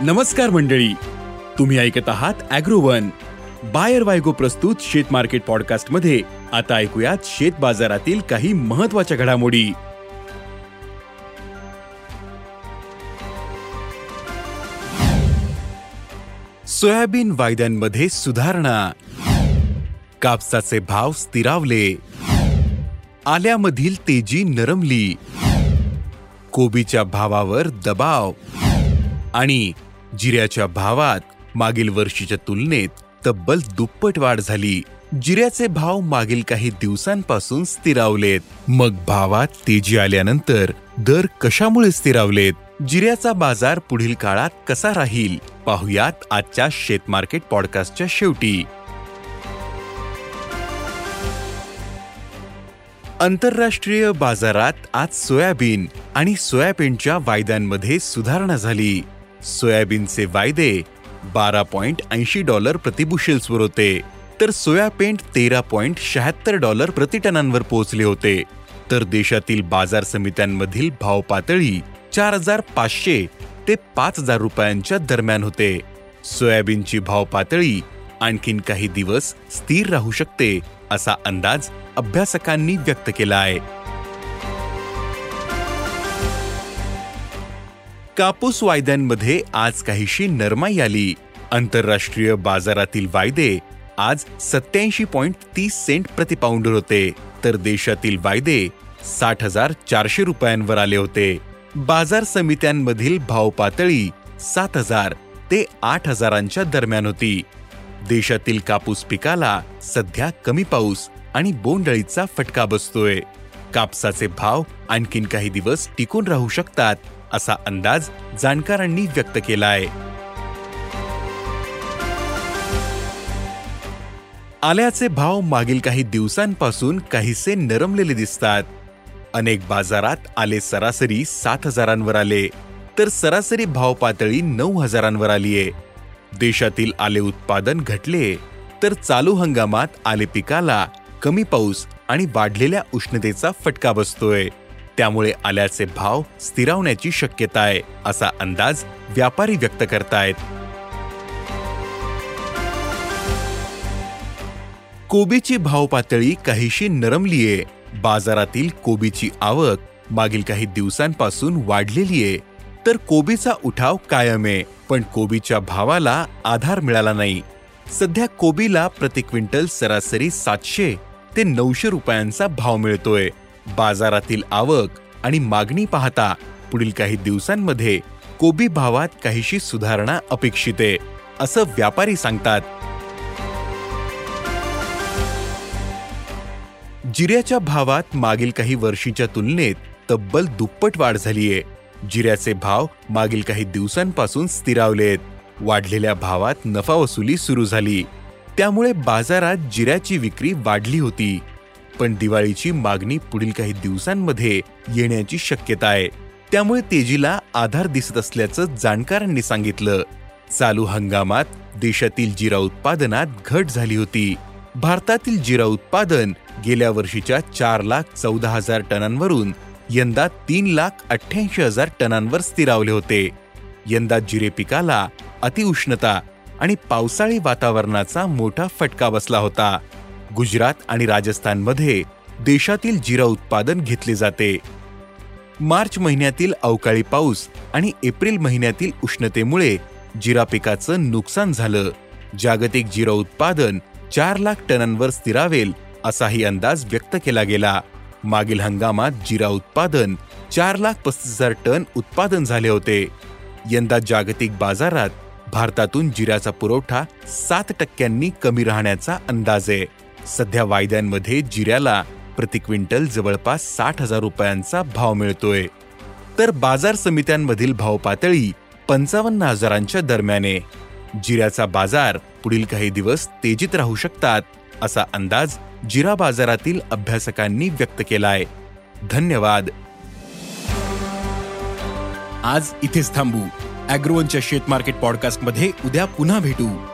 नमस्कार मंडळी. तुम्ही ऐकत आहात अॅग्रोवन. बायर वायगो प्रस्तुत शेत मार्केट पॉडकास्टमध्ये आता ऐकूयात शेत बाजारातील काही महत्त्वाच्या घडामोडी. सोयाबीन वायद्यांमध्ये सुधारणा. कापसाचे भाव स्थिरावले. आल्यामधील तेजी नरमली. कोबीच्या भावावर दबाव. आणि जिऱ्याच्या भावात मागील वर्षीच्या तुलनेत तब्बल दुप्पट वाढ झाली. जिऱ्याचे भाव मागील काही दिवसांपासून स्थिरावलेत. मग भावात तेजी आल्यानंतर दर कशामुळे स्थिरावलेत? जिऱ्याचा बाजार पुढील काळात कसा राहील? पाहुयात आजच्या शेतमार्केट पॉडकास्टच्या शेवटी. आंतरराष्ट्रीय बाजारात आज सोयाबीन आणि सोयाबीनच्या वायद्यांमध्ये सुधारणा झाली. सोयाबीनचे वायदे बारा पॉइंट ऐंशी डॉलर प्रतिबुशेल्सवर होते. तर सोया पेंट तेरा पॉइंट शहात्तर डॉलर प्रतिटनांवर पोहोचले होते. तर देशातील बाजार समित्यांमधील भाव पातळी चार हजार पाचशे ते पाच हजार रुपयांच्या दरम्यान होते. सोयाबीनची भाव पातळी आणखीन काही दिवस स्थिर राहू शकते असा अंदाज अभ्यासकांनी व्यक्त केला आहे. कापूस वायद्यांमध्ये आज काहीशी नरमाई आली. आंतरराष्ट्रीय बाजारातील वायदे आज सत्याऐंशी पॉइंट तीस सेंट प्रतिपाऊंडर होते. तर देशातील वायदे साठ हजार चारशे रुपयांवर आले होते. बाजार समित्यांमधील भाव पातळी सात हजार ते आठ हजारांच्या दरम्यान होती. देशातील कापूस पिकाला सध्या कमी पाऊस आणि बोंडळीचा फटका बसतोय. कापसाचे भाव आणखीन काही दिवस टिकून राहू शकतात. असा अंदाज जाणकारांनी व्यक्त केला आहे आल्याचे भाव मागील काही दिवसांपासून काहीसे नरमलेले दिसतात. अनेक बाजारात आले सरासरी सात हजारांवर आले तर सरासरी भाव पातळी नऊ हजारांवर आलीये. देशातील आले उत्पादन घटले तर चालू हंगामात आले पिकाला कमी पाऊस आणि वाढलेल्या उष्णतेचा फटका बसतोय. त्यामुळे आल्याचे भाव स्थिरावण्याची शक्यता आहे असा अंदाज व्यापारी व्यक्त करतायत. कोबीची भाव पातळी काहीशी नरमलीये बाजारातील कोबीची आवक मागील काही दिवसांपासून वाढलेली आहे. तर कोबीचा उठाव कायम आहे पण कोबीच्या भावाला आधार मिळाला नाही. सध्या कोबीला प्रति क्विंटल सरासरी सातशे ते नऊशे रुपयांचा भाव मिळतोय. बाजारातील आवक आणि मागणी पाहता पुढील काही दिवसांमध्ये कोबी भावात काहीशी सुधारणा अपेक्षित आहे असं व्यापारी सांगतात. जिऱ्याच्या भावात मागील काही वर्षीच्या तुलनेत तब्बल दुप्पट वाढ झालीये. जिऱ्याचे भाव मागील काही दिवसांपासून स्थिरावलेत. वाढलेल्या भावात नफा वसुली सुरू झाली. त्यामुळे बाजारात जिऱ्याची विक्री वाढली होती. पण दिवाळीची मागणी पुढील काही दिवसांमध्ये येण्याची शक्यता आहे. त्यामुळे तेजीला आधार दिसत असल्याचं जाणकारांनी सांगितलं. चालू हंगामात देशातील जिरा उत्पादनात घट झाली होती. भारतातील जिरा उत्पादन गेल्या वर्षीच्या चार लाख चौदा हजार टनांवरून यंदा तीन लाख अठ्ठ्याऐंशी हजार टनांवर स्थिरावले होते. यंदा जिरे पिकाला अतिउष्णता आणि पावसाळी वातावरणाचा मोठा फटका बसला होता. गुजरात आणि राजस्थानमध्ये देशातील जिरा उत्पादन घेतले जाते. मार्च महिन्यातील अवकाळी पाऊस आणि एप्रिल महिन्यातील उष्णतेमुळे जिरा पिकाचं नुकसान झालं. जागतिक जिरा उत्पादन चार लाख टनांवर स्थिरावेल असाही अंदाज व्यक्त केला गेला. मागील हंगामात जिरा उत्पादन चार लाख पस्तीस हजार टन उत्पादन झाले होते. यंदा जागतिक बाजारात भारतातून जिऱ्याचा पुरवठा सात टक्क्यांनी कमी राहण्याचा अंदाज आहे. सध्या वायद्यांमध्ये जिऱ्याला प्रति क्विंटल जवळपास साठ हजार रुपयांचा भाव मिळतोय. तर बाजार समित्यांमधील भाव पातळी पंचावन्न हजारांच्या दरम्याने. जिऱ्याचा बाजार पुढील काही दिवस तेजीत राहू शकतात असा अंदाज जिरा बाजारातील अभ्यासकांनी व्यक्त केलाय. धन्यवाद. आज इथेच थांबू. अॅग्रोवनच्या शेत मार्केट पॉडकास्टमध्ये उद्या पुन्हा भेटू.